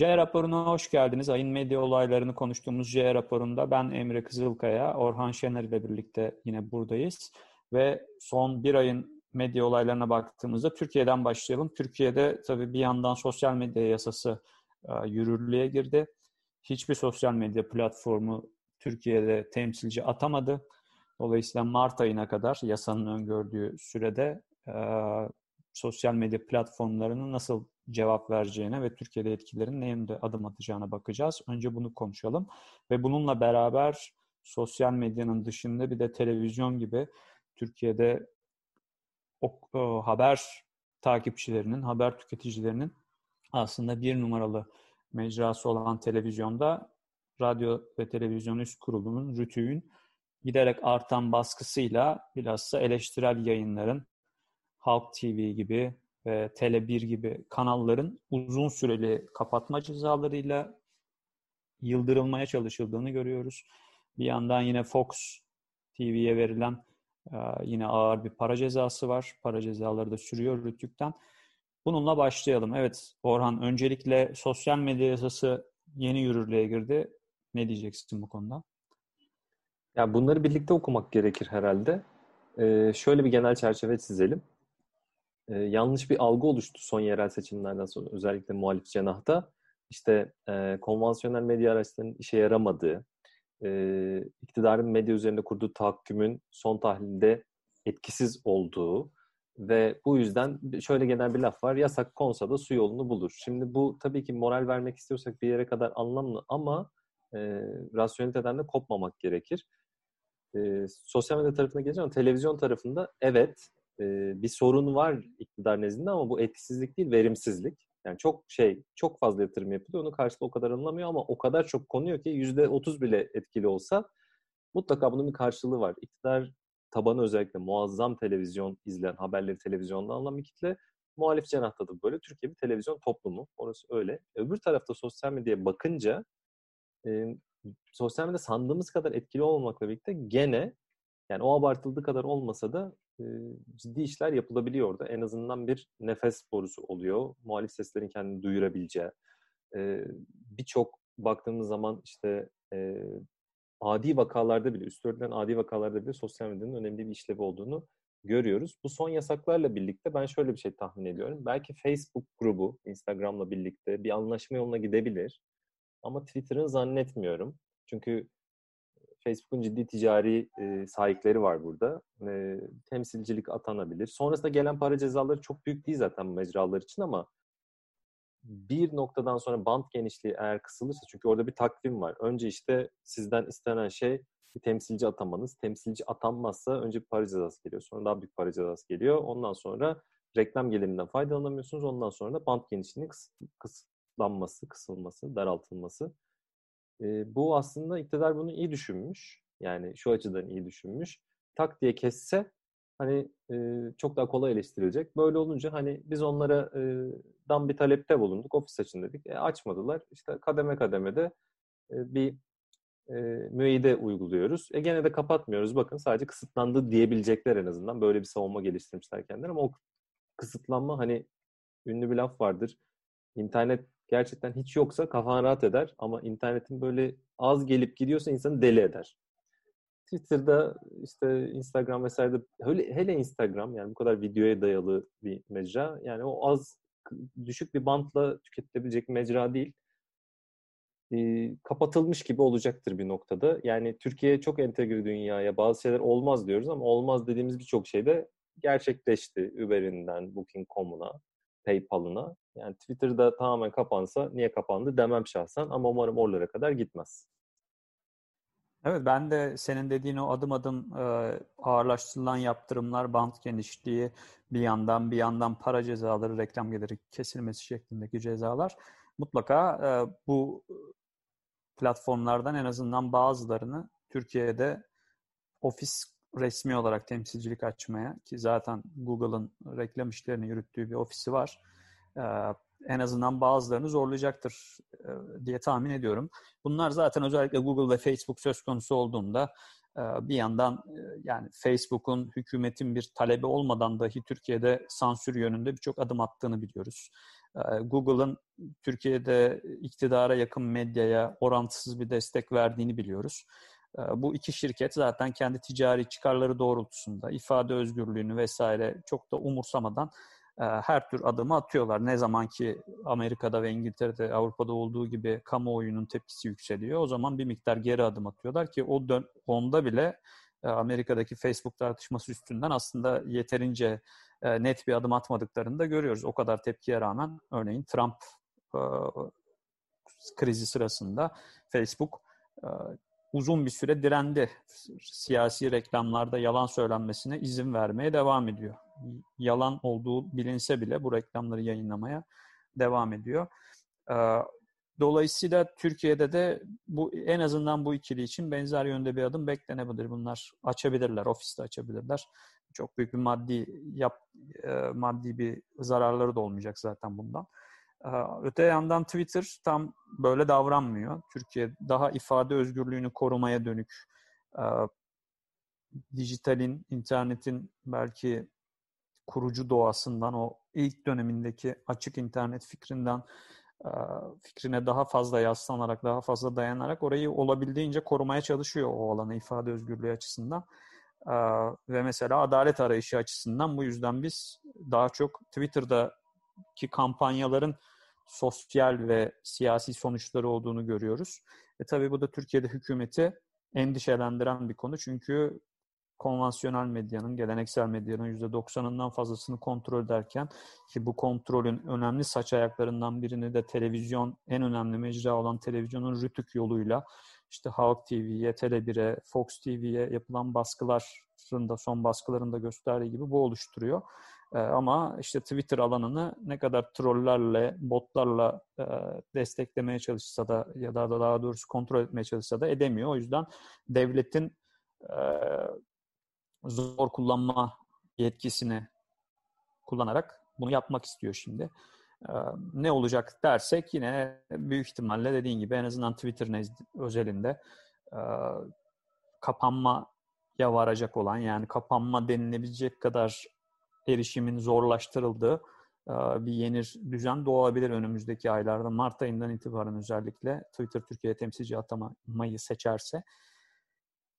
J raporuna hoş geldiniz. Ayın medya olaylarını konuştuğumuz J raporunda ben Emre Kızılkaya, Orhan Şener ile birlikte yine buradayız. Ve son bir ayın medya olaylarına baktığımızda Türkiye'den başlayalım. Türkiye'de tabii bir yandan sosyal medya yasası e, yürürlüğe girdi. Hiçbir sosyal medya platformu Türkiye'de temsilci atamadı. Dolayısıyla Mart ayına kadar yasanın öngördüğü sürede e, sosyal medya platformlarının nasıl cevap vereceğine ve Türkiye'de etkilerin ne yönde adım atacağına bakacağız. Önce bunu konuşalım ve bununla beraber sosyal medyanın dışında bir de televizyon gibi Türkiye'de o, o, haber takipçilerinin, haber tüketicilerinin aslında bir numaralı mecrası olan televizyonda Radyo ve Televizyon Üst Kurulu'nun, RTÜK'ün giderek artan baskısıyla bilhassa eleştirel yayınların Halk TV gibi ve Tele1 gibi kanalların uzun süreli kapatma cezalarıyla yıldırılmaya çalışıldığını görüyoruz. Bir yandan yine Fox TV'ye verilen e, yine ağır bir para cezası var. Para cezaları da sürüyor Rütük'ten. Bununla başlayalım. Evet Orhan öncelikle sosyal medya yasası yeni yürürlüğe girdi. Ne diyeceksin bu konuda? Ya bunları birlikte okumak gerekir herhalde. Ee, şöyle bir genel çerçeve çizelim e, yanlış bir algı oluştu son yerel seçimlerden sonra özellikle muhalif cenahta. İşte e, konvansiyonel medya araçlarının işe yaramadığı, e, iktidarın medya üzerinde kurduğu tahakkümün son tahlilde etkisiz olduğu ve bu yüzden şöyle genel bir laf var, yasak konsa da su yolunu bulur. Şimdi bu tabii ki moral vermek istiyorsak bir yere kadar anlamlı ama e, rasyoneliteden de kopmamak gerekir. E, sosyal medya tarafına geleceğim televizyon tarafında evet bir sorun var iktidar nezdinde ama bu etkisizlik değil, verimsizlik. Yani çok şey, çok fazla yatırım yapılıyor. Onun karşılığı o kadar alınamıyor ama o kadar çok konuyor ki yüzde otuz bile etkili olsa mutlaka bunun bir karşılığı var. İktidar tabanı özellikle muazzam televizyon izleyen, haberleri televizyonda alan bir kitle. Muhalif cenahta da böyle. Türkiye bir televizyon toplumu. Orası öyle. Öbür tarafta sosyal medyaya bakınca e, sosyal medya sandığımız kadar etkili olmamakla birlikte gene yani o abartıldığı kadar olmasa da e, ciddi işler yapılabiliyor orada. En azından bir nefes borusu oluyor. Muhalif seslerin kendini duyurabileceği. E, Birçok baktığımız zaman işte e, adi vakalarda bile, üst örgülen adi vakalarda bile sosyal medyanın önemli bir işlevi olduğunu görüyoruz. Bu son yasaklarla birlikte ben şöyle bir şey tahmin ediyorum. Belki Facebook grubu Instagram'la birlikte bir anlaşma yoluna gidebilir. Ama Twitter'ın zannetmiyorum. Çünkü Facebook'un ciddi ticari e, sahipleri var burada. E, temsilcilik atanabilir. Sonrasında gelen para cezaları çok büyük değil zaten mecralar için ama bir noktadan sonra bant genişliği eğer kısılırsa çünkü orada bir takvim var. Önce işte sizden istenen şey bir temsilci atamanız. Temsilci atanmazsa önce bir para cezası geliyor. Sonra daha büyük para cezası geliyor. Ondan sonra reklam gelirinden faydalanamıyorsunuz. Ondan sonra da bant genişliğinin kıs kısıtlanması, kısılması, daraltılması. E, bu aslında iktidar bunu iyi düşünmüş. Yani şu açıdan iyi düşünmüş. Tak diye kesse hani e, çok daha kolay eleştirilecek. Böyle olunca hani biz onlara e, dan bir talepte bulunduk. Ofis açın dedik. E, açmadılar. İşte kademe kademede e, bir e, müeyyide uyguluyoruz. E gene de kapatmıyoruz. Bakın sadece kısıtlandı diyebilecekler en azından. Böyle bir savunma geliştirmişler kendileri ama o kısıtlanma hani ünlü bir laf vardır. İnternet gerçekten hiç yoksa kafan rahat eder ama internetin böyle az gelip gidiyorsa insanı deli eder. Twitter'da işte Instagram vesairede hele, hele Instagram yani bu kadar videoya dayalı bir mecra. Yani o az düşük bir bantla tüketilebilecek bir mecra değil. E, kapatılmış gibi olacaktır bir noktada. Yani Türkiye çok entegre dünyaya bazı şeyler olmaz diyoruz ama olmaz dediğimiz birçok şey de gerçekleşti. Uber'inden Booking.com'una, PayPal'ına. Yani Twitter'da tamamen kapansa niye kapandı demem şahsen ama umarım oralara kadar gitmez. Evet ben de senin dediğin o adım adım e, ağırlaştırılan yaptırımlar, bant genişliği bir yandan bir yandan para cezaları, reklam geliri kesilmesi şeklindeki cezalar mutlaka e, bu platformlardan en azından bazılarını Türkiye'de ofis resmi olarak temsilcilik açmaya ki zaten Google'ın reklam işlerini yürüttüğü bir ofisi var en azından bazılarını zorlayacaktır diye tahmin ediyorum. Bunlar zaten özellikle Google ve Facebook söz konusu olduğunda bir yandan yani Facebook'un hükümetin bir talebi olmadan dahi Türkiye'de sansür yönünde birçok adım attığını biliyoruz. Google'ın Türkiye'de iktidara yakın medyaya orantısız bir destek verdiğini biliyoruz. Bu iki şirket zaten kendi ticari çıkarları doğrultusunda ifade özgürlüğünü vesaire çok da umursamadan her tür adımı atıyorlar. Ne zaman ki Amerika'da ve İngiltere'de, Avrupa'da olduğu gibi kamuoyunun tepkisi yükseliyor. O zaman bir miktar geri adım atıyorlar ki o dön onda bile Amerika'daki Facebook tartışması üstünden aslında yeterince net bir adım atmadıklarını da görüyoruz. O kadar tepkiye rağmen örneğin Trump krizi sırasında Facebook uzun bir süre direndi. Siyasi reklamlarda yalan söylenmesine izin vermeye devam ediyor. Yalan olduğu bilinse bile bu reklamları yayınlamaya devam ediyor. Dolayısıyla Türkiye'de de bu en azından bu ikili için benzer yönde bir adım beklenebilir. Bunlar açabilirler, ofiste açabilirler. Çok büyük bir maddi yap maddi bir zararları da olmayacak zaten bundan. Öte yandan Twitter tam böyle davranmıyor. Türkiye daha ifade özgürlüğünü korumaya dönük dijitalin, internetin belki kurucu doğasından o ilk dönemindeki açık internet fikrinden fikrine daha fazla yaslanarak, daha fazla dayanarak orayı olabildiğince korumaya çalışıyor o alanı ifade özgürlüğü açısından. Ve mesela adalet arayışı açısından bu yüzden biz daha çok Twitter'daki kampanyaların sosyal ve siyasi sonuçları olduğunu görüyoruz. E tabii bu da Türkiye'de hükümeti endişelendiren bir konu. Çünkü konvansiyonel medyanın, geleneksel medyanın %90'ından fazlasını kontrol ederken ki bu kontrolün önemli saç ayaklarından birini de televizyon, en önemli mecra olan televizyonun rütük yoluyla işte Halk TV'ye, Tele1'e, Fox TV'ye yapılan baskıların da son baskılarında gösterdiği gibi bu oluşturuyor. Ee, ama işte Twitter alanını ne kadar trollerle, botlarla e, desteklemeye çalışsa da ya da daha doğrusu kontrol etmeye çalışsa da edemiyor. O yüzden devletin e, zor kullanma yetkisini kullanarak bunu yapmak istiyor şimdi. Ee, ne olacak dersek yine büyük ihtimalle dediğin gibi en azından Twitter özelinde e, kapanmaya varacak olan yani kapanma denilebilecek kadar erişimin zorlaştırıldığı e, bir yeni düzen doğabilir önümüzdeki aylarda. Mart ayından itibaren özellikle Twitter Türkiye temsilci atamayı seçerse.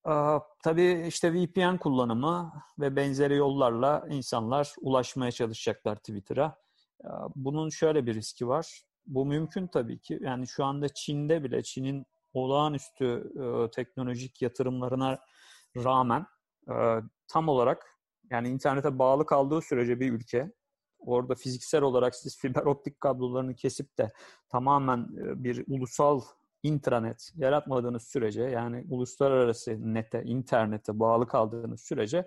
Ee, tabii işte VPN kullanımı ve benzeri yollarla insanlar ulaşmaya çalışacaklar Twitter'a. Ee, bunun şöyle bir riski var. Bu mümkün tabii ki. Yani şu anda Çin'de bile Çin'in olağanüstü e, teknolojik yatırımlarına rağmen e, tam olarak yani internete bağlı kaldığı sürece bir ülke orada fiziksel olarak siz fiber optik kablolarını kesip de tamamen e, bir ulusal intranet yaratmadığınız sürece yani uluslararası nete, internete bağlı kaldığınız sürece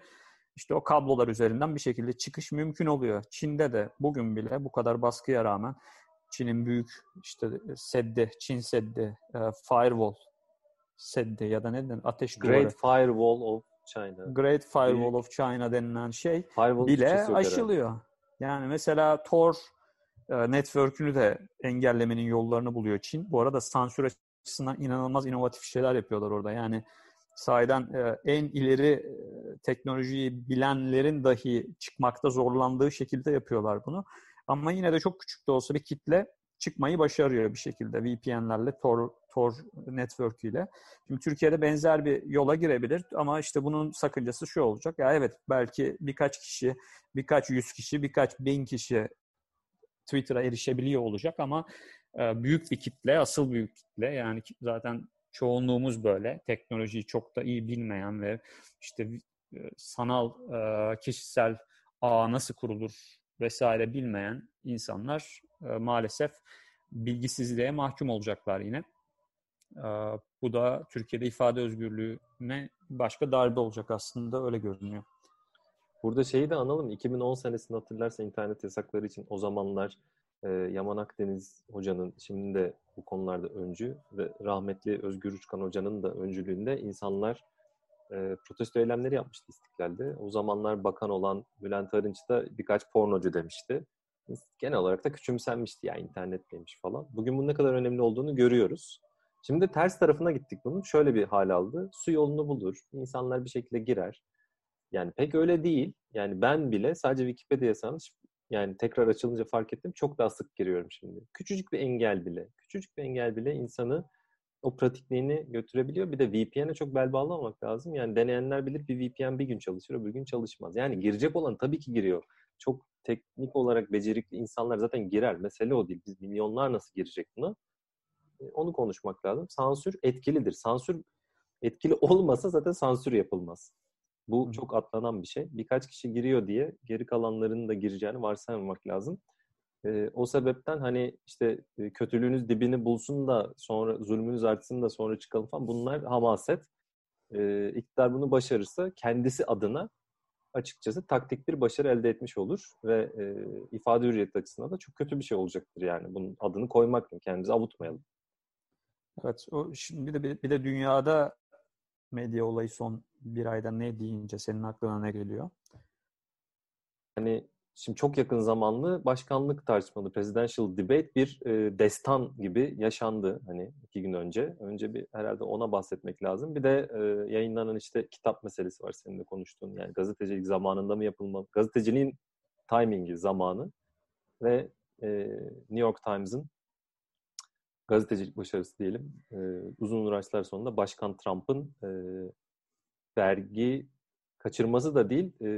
işte o kablolar üzerinden bir şekilde çıkış mümkün oluyor. Çin'de de bugün bile bu kadar baskıya rağmen Çin'in büyük işte seddi, Çin seddi, e, firewall seddi ya da ne denir? Ateş duvarı. Great Firewall of China. Great Firewall of China denilen şey Firewall bile aşılıyor. Herhalde. Yani mesela Tor e, network'ünü de engellemenin yollarını buluyor Çin. Bu arada sansür açısından inanılmaz inovatif şeyler yapıyorlar orada. Yani sahiden e, en ileri e, teknolojiyi bilenlerin dahi çıkmakta zorlandığı şekilde yapıyorlar bunu. Ama yine de çok küçük de olsa bir kitle çıkmayı başarıyor bir şekilde VPN'lerle, Tor, Tor network ile. Şimdi Türkiye'de benzer bir yola girebilir ama işte bunun sakıncası şu olacak. Ya evet belki birkaç kişi, birkaç yüz kişi, birkaç bin kişi Twitter'a erişebiliyor olacak ama e, büyük bir kitle, asıl büyük kitle yani zaten çoğunluğumuz böyle teknolojiyi çok da iyi bilmeyen ve işte e, sanal e, kişisel ağ nasıl kurulur vesaire bilmeyen insanlar maalesef bilgisizliğe mahkum olacaklar yine. Bu da Türkiye'de ifade özgürlüğüne başka darbe olacak aslında öyle görünüyor. Burada şeyi de analım. 2010 senesinde hatırlarsan internet yasakları için o zamanlar e, Yaman Akdeniz hocanın şimdi de bu konularda öncü ve rahmetli Özgür Uçkan hocanın da öncülüğünde insanlar protesto eylemleri yapmıştı İstiklal'de. O zamanlar bakan olan Bülent Arınç da birkaç pornocu demişti. Genel olarak da küçümsenmişti ya internet demiş falan. Bugün bunun ne kadar önemli olduğunu görüyoruz. Şimdi ters tarafına gittik bunun. Şöyle bir hal aldı. Su yolunu bulur. İnsanlar bir şekilde girer. Yani pek öyle değil. Yani ben bile sadece Wikipedia yazsanız yani tekrar açılınca fark ettim. Çok daha sık giriyorum şimdi. Küçücük bir engel bile. Küçücük bir engel bile insanı o pratikliğini götürebiliyor. Bir de VPN'e çok bel bağlamamak lazım. Yani deneyenler bilir bir VPN bir gün çalışır, öbür gün çalışmaz. Yani girecek olan tabii ki giriyor. Çok teknik olarak becerikli insanlar zaten girer. Mesele o değil. Biz milyonlar nasıl girecek buna? E, onu konuşmak lazım. Sansür etkilidir. Sansür etkili olmasa zaten sansür yapılmaz. Bu çok atlanan bir şey. Birkaç kişi giriyor diye geri kalanların da gireceğini varsaymamak lazım. E, o sebepten hani işte e, kötülüğünüz dibini bulsun da sonra zulmünüz artsın da sonra çıkalım falan bunlar hamaset. E, iktidar bunu başarırsa kendisi adına açıkçası taktik bir başarı elde etmiş olur ve e, ifade hürriyeti açısından da çok kötü bir şey olacaktır yani. Bunun adını koymak mı? Kendimizi avutmayalım. Evet. O şimdi de bir de dünyada medya olayı son bir ayda ne deyince senin aklına ne geliyor? Hani şimdi çok yakın zamanlı başkanlık tartışmalı presidential debate bir e, destan gibi yaşandı hani iki gün önce. Önce bir herhalde ona bahsetmek lazım. Bir de e, yayınlanan işte kitap meselesi var senin de konuştuğun. Yani gazetecilik zamanında mı yapılmalı? Gazeteciliğin timingi zamanı ve e, New York Times'ın gazetecilik başarısı diyelim. E, uzun uğraşlar sonunda Başkan Trump'ın e, vergi kaçırması da değil, e,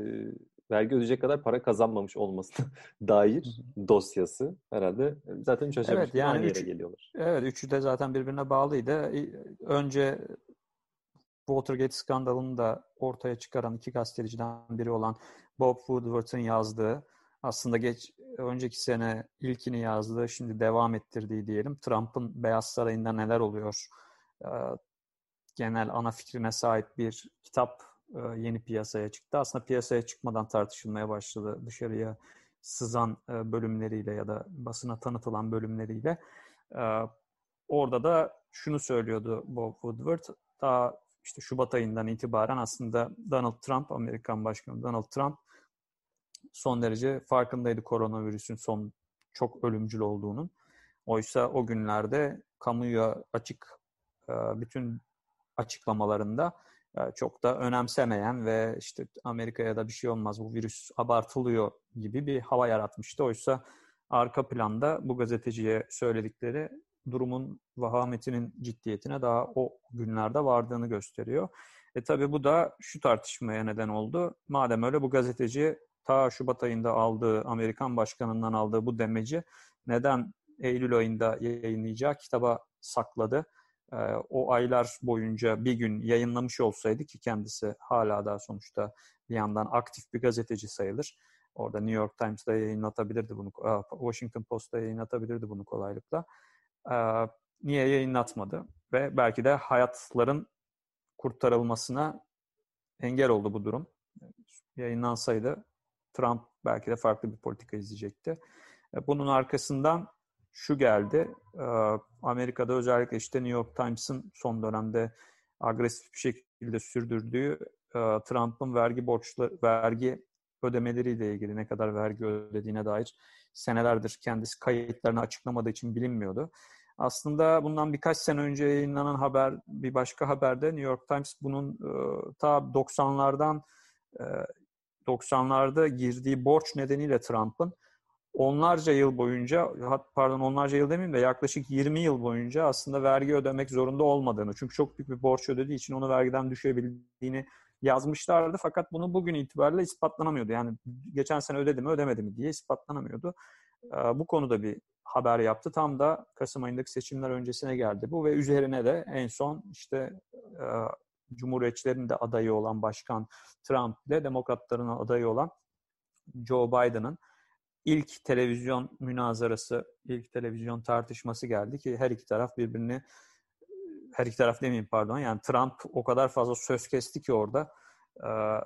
vergi ödeyecek kadar para kazanmamış olmasına dair dosyası herhalde zaten şaşırmış evet, yani üç, yere geliyorlar. Evet, üçü de zaten birbirine bağlıydı. Önce Watergate skandalını da ortaya çıkaran iki gazeteciden biri olan Bob Woodward'ın yazdığı aslında geç önceki sene ilkini yazdığı, şimdi devam ettirdiği diyelim. Trump'ın Beyaz Sarayı'nda neler oluyor? Genel ana fikrine sahip bir kitap yeni piyasaya çıktı. Aslında piyasaya çıkmadan tartışılmaya başladı dışarıya sızan bölümleriyle ya da basına tanıtılan bölümleriyle. Orada da şunu söylüyordu Bob Woodward. Daha işte Şubat ayından itibaren aslında Donald Trump, Amerikan Başkanı Donald Trump son derece farkındaydı koronavirüsün son çok ölümcül olduğunun. Oysa o günlerde kamuya açık e, bütün açıklamalarında e, çok da önemsemeyen ve işte Amerika'ya da bir şey olmaz bu virüs abartılıyor gibi bir hava yaratmıştı. Oysa arka planda bu gazeteciye söyledikleri durumun vahametinin ciddiyetine daha o günlerde vardığını gösteriyor. E tabi bu da şu tartışmaya neden oldu. Madem öyle bu gazeteci ta Şubat ayında aldığı, Amerikan başkanından aldığı bu demeci neden Eylül ayında yayınlayacağı kitaba sakladı? Ee, o aylar boyunca bir gün yayınlamış olsaydı ki kendisi hala da sonuçta bir yandan aktif bir gazeteci sayılır. Orada New York Times'da yayınlatabilirdi bunu, Washington Post'ta yayınlatabilirdi bunu kolaylıkla. Ee, niye yayınlatmadı? Ve belki de hayatların kurtarılmasına engel oldu bu durum. Yayınlansaydı Trump belki de farklı bir politika izleyecekti. E, bunun arkasından şu geldi. E, Amerika'da özellikle işte New York Times'ın son dönemde agresif bir şekilde sürdürdüğü e, Trump'ın vergi borçları, vergi ödemeleriyle ilgili ne kadar vergi ödediğine dair senelerdir kendisi kayıtlarını açıklamadığı için bilinmiyordu. Aslında bundan birkaç sene önce yayınlanan haber, bir başka haberde New York Times bunun ta 90'lardan 90'larda girdiği borç nedeniyle Trump'ın onlarca yıl boyunca, pardon onlarca yıl demeyeyim de yaklaşık 20 yıl boyunca aslında vergi ödemek zorunda olmadığını, çünkü çok büyük bir borç ödediği için onu vergiden düşebildiğini yazmışlardı. Fakat bunu bugün itibariyle ispatlanamıyordu. Yani geçen sene ödedi mi ödemedi mi diye ispatlanamıyordu. Bu konuda bir haber yaptı. Tam da Kasım ayındaki seçimler öncesine geldi bu ve üzerine de en son işte Cumhuriyetçilerin de adayı olan Başkan Trump ile Demokratların adayı olan Joe Biden'ın ilk televizyon münazarası, ilk televizyon tartışması geldi ki her iki taraf birbirini her iki taraf demeyeyim pardon yani Trump o kadar fazla söz kesti ki orada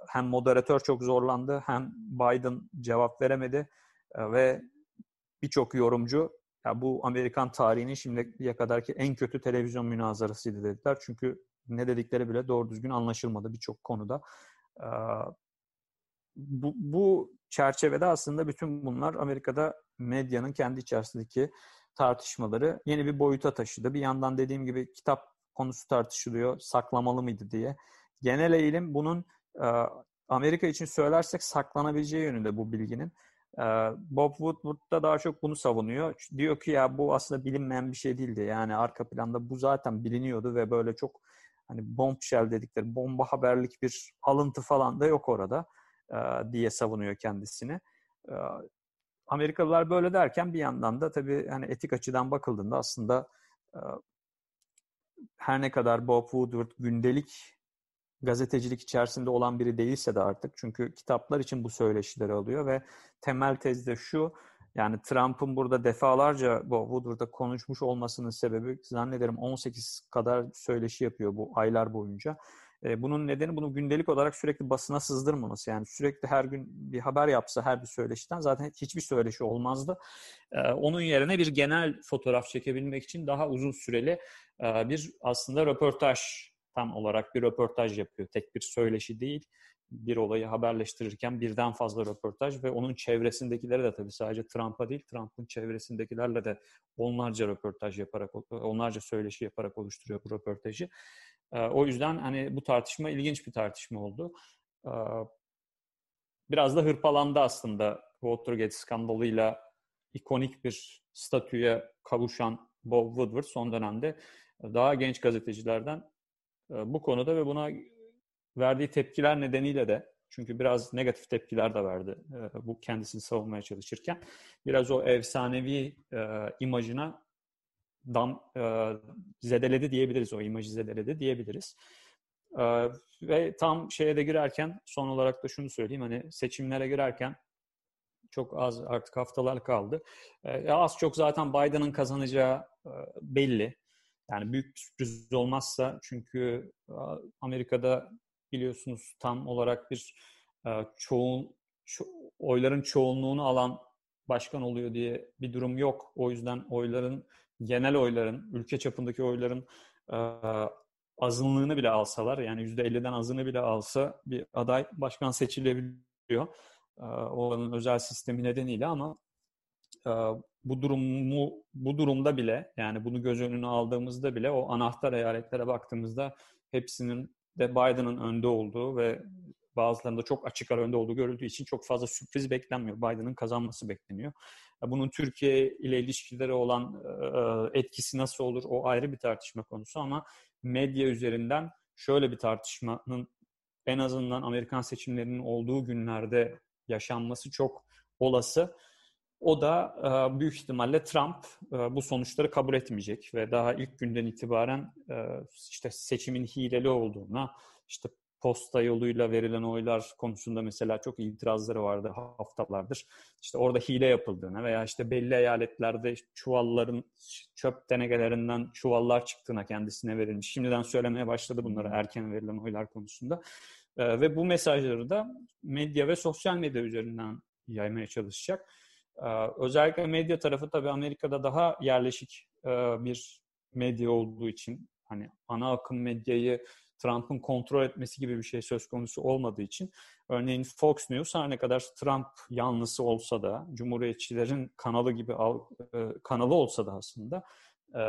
hem moderatör çok zorlandı hem Biden cevap veremedi ve birçok yorumcu ya bu Amerikan tarihinin şimdiye kadarki en kötü televizyon münazarasıydı dediler. Çünkü ne dedikleri bile doğru düzgün anlaşılmadı birçok konuda. Bu, bu çerçevede aslında bütün bunlar Amerika'da medyanın kendi içerisindeki tartışmaları yeni bir boyuta taşıdı. Bir yandan dediğim gibi kitap konusu tartışılıyor, saklamalı mıydı diye. Genel eğilim bunun Amerika için söylersek saklanabileceği yönünde bu bilginin. Bob Woodward da daha çok bunu savunuyor. Diyor ki ya bu aslında bilinmeyen bir şey değildi. Yani arka planda bu zaten biliniyordu ve böyle çok hani bombshell dedikleri bomba haberlik bir alıntı falan da yok orada e, diye savunuyor kendisini. E, Amerikalılar böyle derken bir yandan da tabii hani etik açıdan bakıldığında aslında e, her ne kadar Bob Woodward gündelik gazetecilik içerisinde olan biri değilse de artık çünkü kitaplar için bu söyleşileri alıyor ve temel tez de şu yani Trump'ın burada defalarca bu Woodward'da konuşmuş olmasının sebebi zannederim 18 kadar söyleşi yapıyor bu aylar boyunca. E, bunun nedeni bunu gündelik olarak sürekli basına sızdırmaması. Yani sürekli her gün bir haber yapsa her bir söyleşiden zaten hiçbir söyleşi olmazdı. E, onun yerine bir genel fotoğraf çekebilmek için daha uzun süreli e, bir aslında röportaj tam olarak bir röportaj yapıyor. Tek bir söyleşi değil bir olayı haberleştirirken birden fazla röportaj ve onun çevresindekileri de tabii sadece Trump'a değil, Trump'ın çevresindekilerle de onlarca röportaj yaparak, onlarca söyleşi yaparak oluşturuyor bu röportajı. Ee, o yüzden hani bu tartışma ilginç bir tartışma oldu. Ee, biraz da hırpalandı aslında Watergate skandalıyla ikonik bir statüye kavuşan Bob Woodward son dönemde daha genç gazetecilerden e, bu konuda ve buna verdiği tepkiler nedeniyle de çünkü biraz negatif tepkiler de verdi e, bu kendisini savunmaya çalışırken. Biraz o efsanevi e, imajına dam e, zedeledi diyebiliriz. O imajı zedeledi diyebiliriz. E, ve tam şeye de girerken son olarak da şunu söyleyeyim. Hani seçimlere girerken çok az artık haftalar kaldı. E, az çok zaten Biden'ın kazanacağı e, belli. Yani büyük sürpriz olmazsa çünkü Amerika'da biliyorsunuz tam olarak bir e, çoğun ço oyların çoğunluğunu alan başkan oluyor diye bir durum yok. O yüzden oyların genel oyların, ülke çapındaki oyların e, azınlığını bile alsalar yani %50'den azını bile alsa bir aday başkan seçilebiliyor. E, oranın özel sistemi nedeniyle ama e, bu durumu bu durumda bile yani bunu göz önüne aldığımızda bile o anahtar eyaletlere baktığımızda hepsinin de Biden'ın önde olduğu ve bazılarında çok açık ara önde olduğu görüldüğü için çok fazla sürpriz beklenmiyor. Biden'ın kazanması bekleniyor. Bunun Türkiye ile ilişkileri olan etkisi nasıl olur o ayrı bir tartışma konusu ama medya üzerinden şöyle bir tartışmanın en azından Amerikan seçimlerinin olduğu günlerde yaşanması çok olası. O da büyük ihtimalle Trump bu sonuçları kabul etmeyecek ve daha ilk günden itibaren işte seçimin hileli olduğuna, işte posta yoluyla verilen oylar konusunda mesela çok itirazları vardı haftalardır. İşte orada hile yapıldığına veya işte belli eyaletlerde çuvalların çöp denegelerinden çuvallar çıktığına kendisine verilmiş. Şimdiden söylemeye başladı bunları erken verilen oylar konusunda. ve bu mesajları da medya ve sosyal medya üzerinden yaymaya çalışacak. Ee, özellikle medya tarafı tabii Amerika'da daha yerleşik e, bir medya olduğu için hani ana akım medyayı Trump'ın kontrol etmesi gibi bir şey söz konusu olmadığı için örneğin Fox News her ne kadar Trump yanlısı olsa da Cumhuriyetçilerin kanalı gibi e, kanalı olsa da aslında e,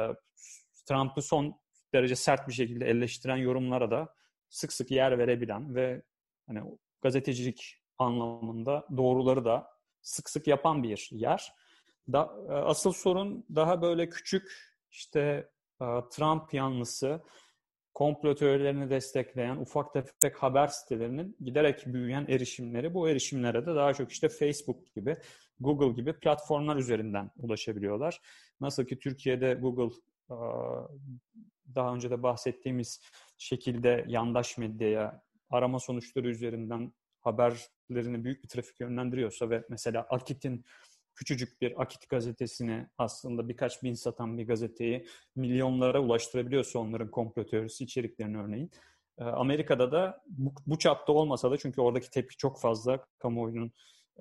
Trump'ı son derece sert bir şekilde eleştiren yorumlara da sık sık yer verebilen ve hani gazetecilik anlamında doğruları da sık sık yapan bir yer. Da, e, asıl sorun daha böyle küçük işte e, Trump yanlısı komplo teorilerini destekleyen ufak tefek haber sitelerinin giderek büyüyen erişimleri. Bu erişimlere de daha çok işte Facebook gibi, Google gibi platformlar üzerinden ulaşabiliyorlar. Nasıl ki Türkiye'de Google e, daha önce de bahsettiğimiz şekilde yandaş medyaya arama sonuçları üzerinden haberlerini büyük bir trafik yönlendiriyorsa ve mesela Akit'in küçücük bir Akit gazetesini aslında birkaç bin satan bir gazeteyi milyonlara ulaştırabiliyorsa onların komplo teorisi içeriklerini örneğin. Ee, Amerika'da da bu, bu çapta olmasa da çünkü oradaki tepki çok fazla, kamuoyunun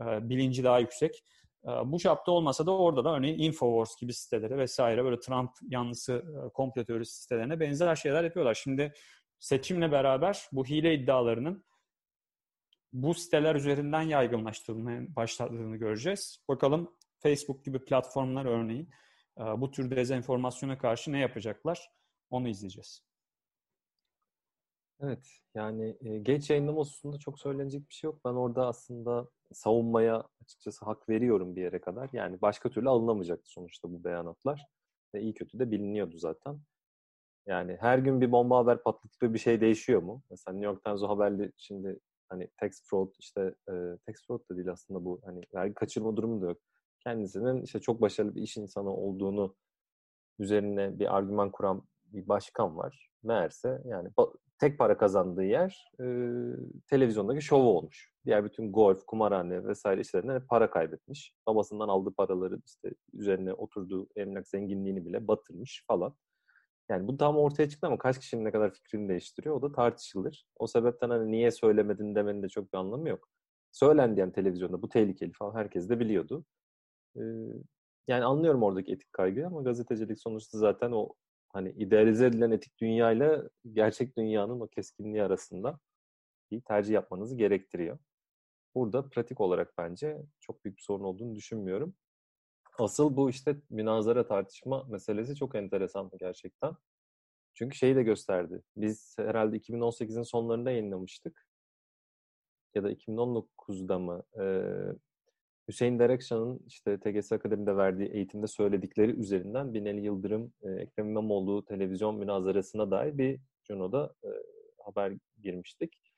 e, bilinci daha yüksek. E, bu çapta olmasa da orada da örneğin Infowars gibi siteleri vesaire böyle Trump yanlısı e, komplo teorisi sitelerine benzer şeyler yapıyorlar. Şimdi seçimle beraber bu hile iddialarının bu siteler üzerinden yaygınlaştırılmaya başladığını göreceğiz. Bakalım Facebook gibi platformlar örneğin bu tür dezenformasyona karşı ne yapacaklar onu izleyeceğiz. Evet yani e, geç yayınlama hususunda çok söylenecek bir şey yok. Ben orada aslında savunmaya açıkçası hak veriyorum bir yere kadar. Yani başka türlü alınamayacaktı sonuçta bu beyanatlar. Ve iyi kötü de biliniyordu zaten. Yani her gün bir bomba haber patlatıp bir şey değişiyor mu? Mesela New York Times o haberli şimdi hani tax fraud işte e, tax fraud da değil aslında bu hani vergi kaçırma durumu da yok. Kendisinin işte çok başarılı bir iş insanı olduğunu üzerine bir argüman kuran bir başkan var. Meğerse yani tek para kazandığı yer e, televizyondaki şovu olmuş. Diğer bütün golf, kumarhane vesaire işlerinden para kaybetmiş. Babasından aldığı paraları işte üzerine oturduğu emlak zenginliğini bile batırmış falan. Yani bu tam ortaya çıktı ama kaç kişinin ne kadar fikrini değiştiriyor o da tartışılır. O sebepten hani niye söylemedin demenin de çok bir anlamı yok. Söylendi yani televizyonda bu tehlikeli falan herkes de biliyordu. Ee, yani anlıyorum oradaki etik kaygıyı ama gazetecilik sonuçta zaten o hani idealize edilen etik dünyayla gerçek dünyanın o keskinliği arasında bir tercih yapmanızı gerektiriyor. Burada pratik olarak bence çok büyük bir sorun olduğunu düşünmüyorum. Asıl bu işte münazara tartışma meselesi çok enteresan gerçekten. Çünkü şeyi de gösterdi. Biz herhalde 2018'in sonlarında yayınlamıştık. Ya da 2019'da mı? Ee, Hüseyin Derekşan'ın işte TGS Akademi'de verdiği eğitimde söyledikleri üzerinden Binali Yıldırım, Ekrem İmamoğlu televizyon münazarasına dair bir Juno'da e, haber girmiştik.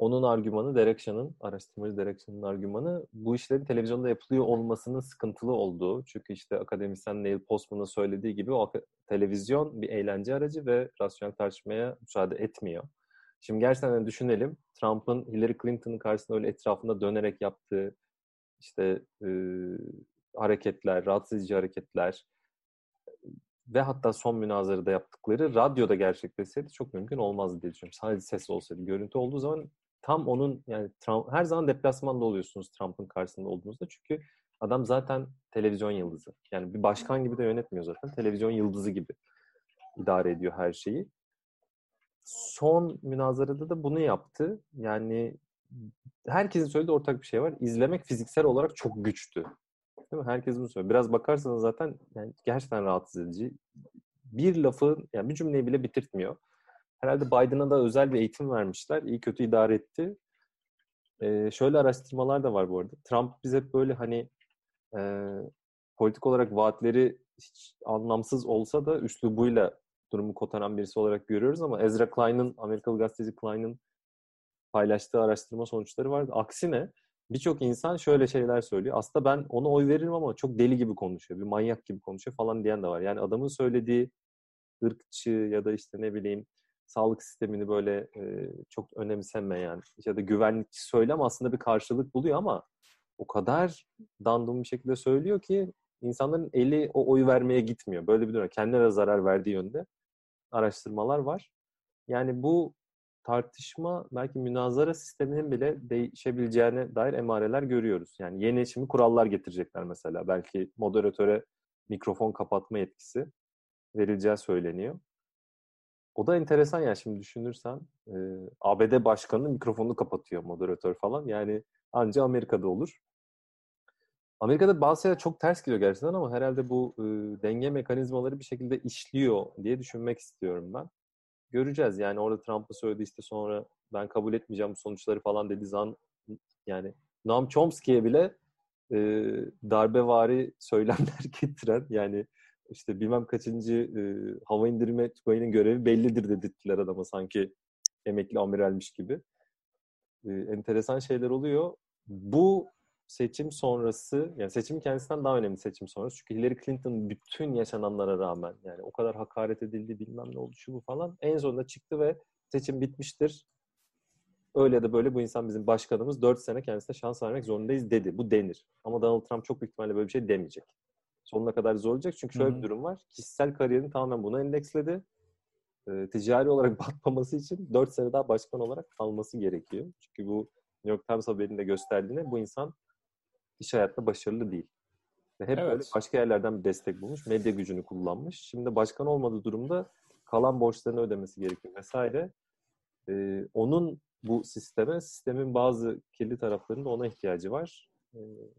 Onun argümanı, Derekşan'ın, araştırmacı Derekşan'ın argümanı bu işlerin televizyonda yapılıyor olmasının sıkıntılı olduğu. Çünkü işte akademisyen Neil Postman'ın söylediği gibi o televizyon bir eğlence aracı ve rasyonel tartışmaya müsaade etmiyor. Şimdi gerçekten düşünelim. Trump'ın Hillary Clinton'ın karşısında öyle etrafında dönerek yaptığı işte e, hareketler, rahatsız edici hareketler ve hatta son münazarada yaptıkları radyoda gerçekleşseydi çok mümkün olmazdı diye düşünüyorum. Sadece ses olsaydı. Görüntü olduğu zaman tam onun yani Trump, her zaman deplasmanda oluyorsunuz Trump'ın karşısında olduğunuzda. Çünkü adam zaten televizyon yıldızı. Yani bir başkan gibi de yönetmiyor zaten. Televizyon yıldızı gibi idare ediyor her şeyi son münazarada da bunu yaptı. Yani herkesin söylediği ortak bir şey var. İzlemek fiziksel olarak çok güçtü. Değil mi? Herkes bunu söylüyor. Biraz bakarsanız zaten yani gerçekten rahatsız edici. Bir lafı, yani bir cümleyi bile bitirtmiyor. Herhalde Biden'a da özel bir eğitim vermişler. İyi kötü idare etti. Ee, şöyle araştırmalar da var bu arada. Trump biz hep böyle hani e, politik olarak vaatleri hiç anlamsız olsa da üslubuyla durumu kotaran birisi olarak görüyoruz ama Ezra Klein'ın, Amerikalı gazeteci Klein'ın paylaştığı araştırma sonuçları vardı. Aksine birçok insan şöyle şeyler söylüyor. Aslında ben ona oy veririm ama çok deli gibi konuşuyor, bir manyak gibi konuşuyor falan diyen de var. Yani adamın söylediği ırkçı ya da işte ne bileyim sağlık sistemini böyle e, çok önemsemeyen ya da güvenlikçi söylem aslında bir karşılık buluyor ama o kadar dandum bir şekilde söylüyor ki insanların eli o oyu vermeye gitmiyor. Böyle bir durum. Kendine de zarar verdiği yönde araştırmalar var. Yani bu tartışma belki münazara sisteminin bile değişebileceğine dair emareler görüyoruz. Yani yeni şimdi kurallar getirecekler mesela. Belki moderatöre mikrofon kapatma yetkisi verileceği söyleniyor. O da enteresan ya şimdi düşünürsen. E, ABD başkanı mikrofonu kapatıyor moderatör falan. Yani anca Amerika'da olur. Amerika'da bazı şeyler çok ters gidiyor gerçekten ama herhalde bu e, denge mekanizmaları bir şekilde işliyor diye düşünmek istiyorum ben. Göreceğiz yani orada Trump'ı söyledi işte sonra ben kabul etmeyeceğim bu sonuçları falan dediği zaman yani Noam Chomsky'ye bile e, darbevari söylemler getiren yani işte bilmem kaçıncı e, hava indirme tugayının görevi bellidir dedirttiler adama sanki emekli amiralmiş gibi. E, enteresan şeyler oluyor. Bu seçim sonrası, yani seçim kendisinden daha önemli seçim sonrası. Çünkü Hillary Clinton bütün yaşananlara rağmen yani o kadar hakaret edildi bilmem ne oldu şu bu falan. En sonunda çıktı ve seçim bitmiştir. Öyle da böyle bu insan bizim başkanımız. Dört sene kendisine şans vermek zorundayız dedi. Bu denir. Ama Donald Trump çok büyük ihtimalle böyle bir şey demeyecek. Sonuna kadar zorlayacak. Çünkü şöyle Hı-hı. bir durum var. Kişisel kariyerini tamamen buna endeksledi. E, ticari olarak batmaması için dört sene daha başkan olarak kalması gerekiyor. Çünkü bu New York Times haberinde gösterdiğine bu insan iş hayatta başarılı değil. Ve hep evet. böyle başka yerlerden bir destek bulmuş. Medya gücünü kullanmış. Şimdi başkan olmadığı durumda kalan borçlarını ödemesi gerekiyor vesaire. Ee, onun bu sisteme, sistemin bazı kirli taraflarında ona ihtiyacı var.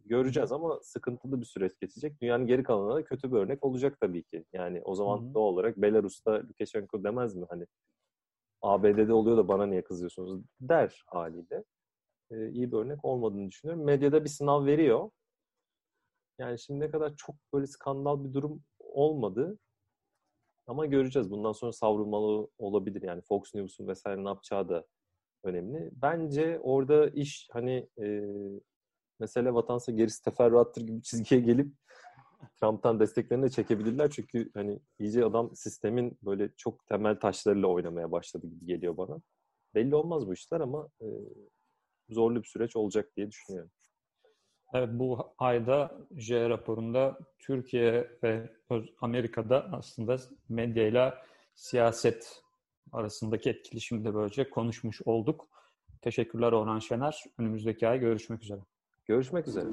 Göreceğiz ama sıkıntılı bir süreç geçecek. Dünyanın geri kalanına da kötü bir örnek olacak tabii ki. Yani o zaman Hı-hı. doğal olarak Belarus'ta Lukashenko demez mi hani ABD'de oluyor da bana niye kızıyorsunuz der haliyle. E, iyi bir örnek olmadığını düşünüyorum. Medyada bir sınav veriyor. Yani şimdi ne kadar çok böyle skandal bir durum olmadı. Ama göreceğiz. Bundan sonra savrulmalı olabilir. Yani Fox News'un vesaire ne yapacağı da önemli. Bence orada iş hani e, mesele vatansa gerisi teferruattır gibi çizgiye gelip Trump'tan desteklerini de çekebilirler. Çünkü hani iyice adam sistemin böyle çok temel taşlarıyla oynamaya başladı gibi geliyor bana. Belli olmaz bu işler ama e, zorlu bir süreç olacak diye düşünüyorum. Evet bu ayda J raporunda Türkiye ve Amerika'da aslında medyayla siyaset arasındaki etkileşimi de böylece konuşmuş olduk. Teşekkürler Orhan Şener. Önümüzdeki ay görüşmek üzere. Görüşmek üzere.